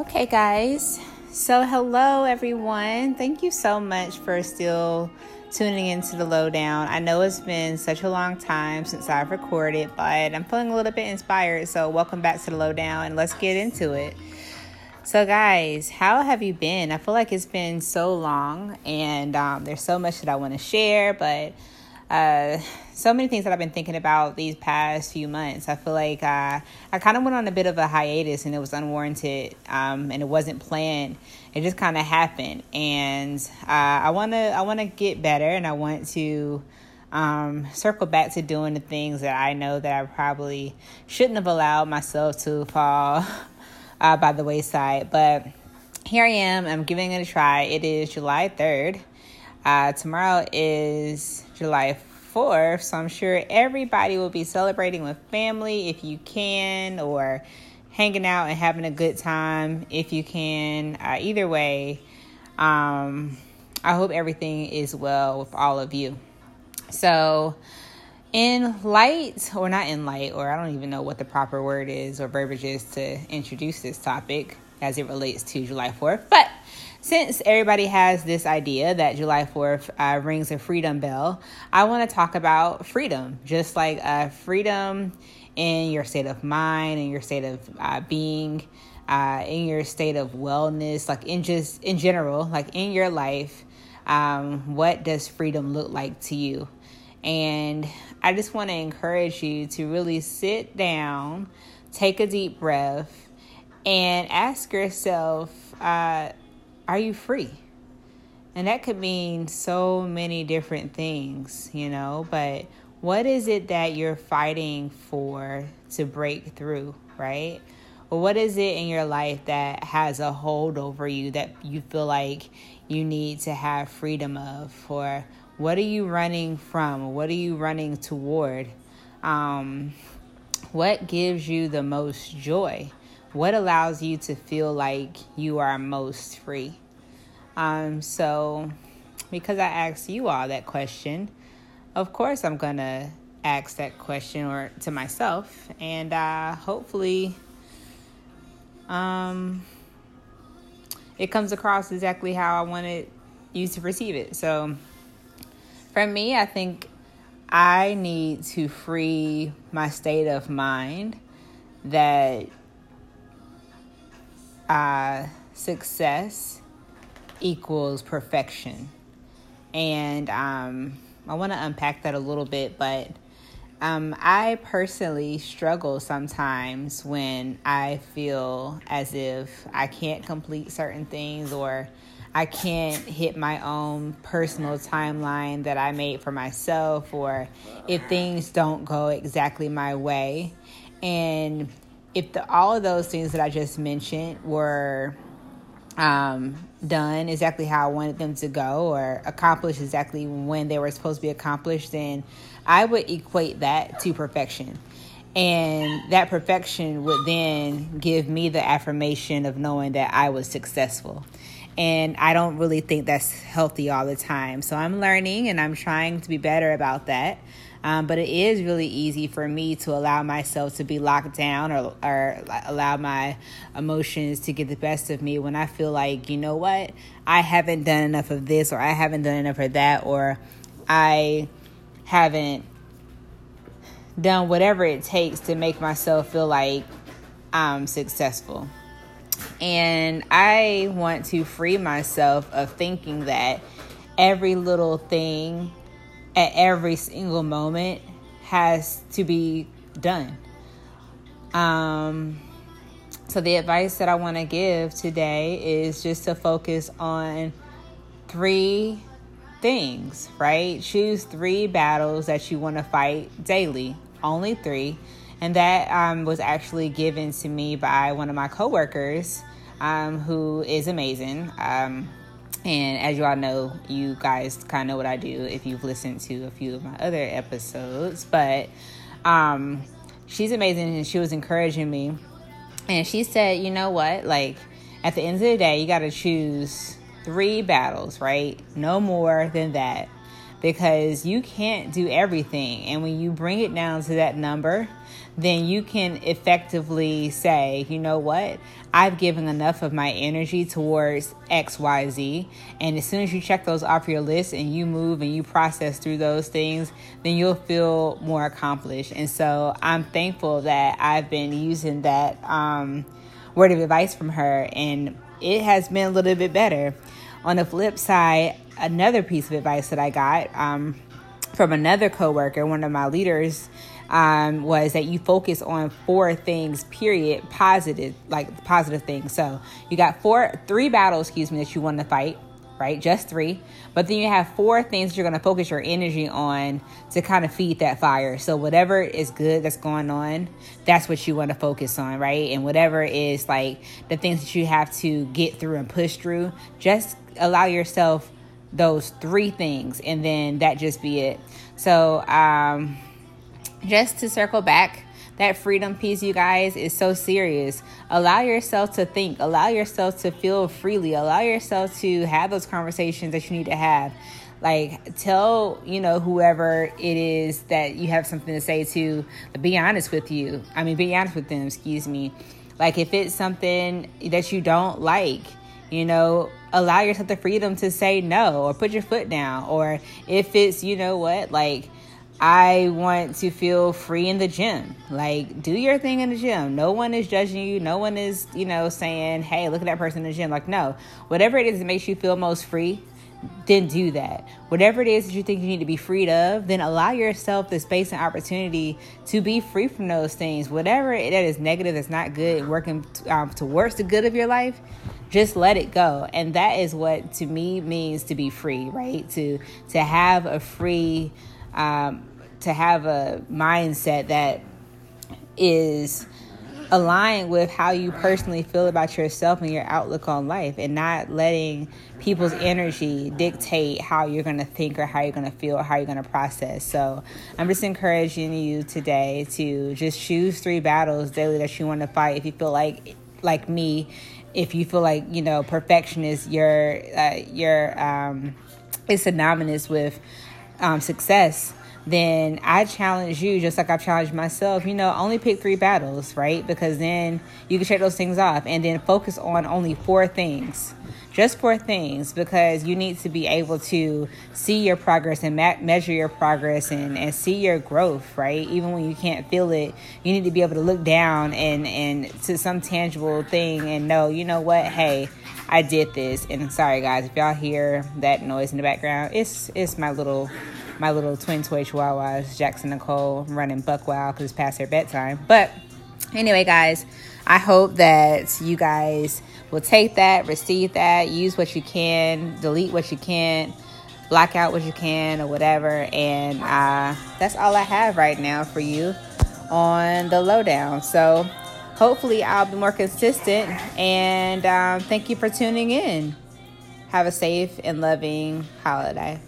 Okay, guys. So, hello, everyone. Thank you so much for still tuning into the lowdown. I know it's been such a long time since I've recorded, but I'm feeling a little bit inspired. So, welcome back to the lowdown and let's get into it. So, guys, how have you been? I feel like it's been so long and um, there's so much that I want to share, but uh, so many things that I've been thinking about these past few months. I feel like uh, I kind of went on a bit of a hiatus and it was unwarranted um, and it wasn't planned. It just kind of happened, and uh, I want to I want to get better and I want to um, circle back to doing the things that I know that I probably shouldn't have allowed myself to fall uh, by the wayside. But here I am. I'm giving it a try. It is July third. Uh, tomorrow is July 4th, so I'm sure everybody will be celebrating with family if you can, or hanging out and having a good time if you can. Uh, either way, um, I hope everything is well with all of you. So, in light, or not in light, or I don't even know what the proper word is or verbiage is to introduce this topic as it relates to July 4th, but since everybody has this idea that July 4th uh, rings a freedom bell, I want to talk about freedom, just like uh, freedom in your state of mind, in your state of uh, being, uh, in your state of wellness, like in just in general, like in your life. Um, what does freedom look like to you? And I just want to encourage you to really sit down, take a deep breath, and ask yourself uh, are you free? And that could mean so many different things, you know, but what is it that you're fighting for to break through, right? Or what is it in your life that has a hold over you that you feel like you need to have freedom of? Or what are you running from? What are you running toward? Um, what gives you the most joy? What allows you to feel like you are most free? Um, so, because I asked you all that question, of course I'm going to ask that question or to myself and uh, hopefully um, it comes across exactly how I wanted you to receive it. So, for me, I think I need to free my state of mind that uh, success equals perfection. And um, I want to unpack that a little bit, but um, I personally struggle sometimes when I feel as if I can't complete certain things or I can't hit my own personal timeline that I made for myself, or if things don't go exactly my way. And if the, all of those things that I just mentioned were um, done exactly how I wanted them to go or accomplished exactly when they were supposed to be accomplished, then I would equate that to perfection. And that perfection would then give me the affirmation of knowing that I was successful. And I don't really think that's healthy all the time. So I'm learning and I'm trying to be better about that. Um, but it is really easy for me to allow myself to be locked down or, or allow my emotions to get the best of me when I feel like, you know what, I haven't done enough of this or I haven't done enough of that or I haven't done whatever it takes to make myself feel like I'm successful. And I want to free myself of thinking that every little thing at every single moment has to be done. Um, so, the advice that I want to give today is just to focus on three things, right? Choose three battles that you want to fight daily, only three. And that um, was actually given to me by one of my coworkers um, who is amazing. Um, and as you all know, you guys kind of know what I do if you've listened to a few of my other episodes. But um, she's amazing and she was encouraging me. And she said, you know what? Like, at the end of the day, you got to choose three battles, right? No more than that. because you can't do everything. And when you bring it down to that number, then you can effectively say, you know what? I've given enough of my energy towards XYZ. And as soon as you check those off your list and you move and you process through those things, then you'll feel more accomplished. And so I'm thankful that I've been using that um, word of advice from her, and it has been a little bit better. On the flip side, another piece of advice that I got um, from another coworker, one of my leaders, um, was that you focus on four things, period, positive, like positive things. So you got four, three battles, excuse me, that you want to fight, right? Just three. But then you have four things you're going to focus your energy on to kind of feed that fire. So whatever is good that's going on, that's what you want to focus on, right? And whatever is like the things that you have to get through and push through, just allow yourself those three things and then that just be it. So, um, just to circle back, that freedom piece, you guys, is so serious. Allow yourself to think, allow yourself to feel freely, allow yourself to have those conversations that you need to have. Like, tell, you know, whoever it is that you have something to say to, be honest with you. I mean, be honest with them, excuse me. Like, if it's something that you don't like, you know, allow yourself the freedom to say no or put your foot down. Or if it's, you know what, like, I want to feel free in the gym. Like, do your thing in the gym. No one is judging you. No one is, you know, saying, hey, look at that person in the gym. Like, no. Whatever it is that makes you feel most free, then do that. Whatever it is that you think you need to be freed of, then allow yourself the space and opportunity to be free from those things. Whatever that is negative, that's not good, working um, towards the good of your life, just let it go. And that is what to me means to be free, right? To to have a free um, to have a mindset that is aligned with how you personally feel about yourself and your outlook on life and not letting people's energy dictate how you're going to think or how you're going to feel or how you're going to process. So, I'm just encouraging you today to just choose three battles daily that you want to fight if you feel like like me if you feel like, you know, perfection is your uh, your um is synonymous with um, success then I challenge you, just like I've challenged myself, you know, only pick three battles, right? Because then you can check those things off and then focus on only four things. Just four things because you need to be able to see your progress and ma- measure your progress and, and see your growth, right? Even when you can't feel it, you need to be able to look down and, and to some tangible thing and know, you know what, hey, I did this. And sorry guys, if y'all hear that noise in the background, it's it's my little my little twin toy chihuahuas, Jackson Nicole, running buck wild because it's past their bedtime. But anyway, guys, I hope that you guys will take that, receive that, use what you can, delete what you can, block out what you can, or whatever. And uh, that's all I have right now for you on the lowdown. So hopefully, I'll be more consistent. And um, thank you for tuning in. Have a safe and loving holiday.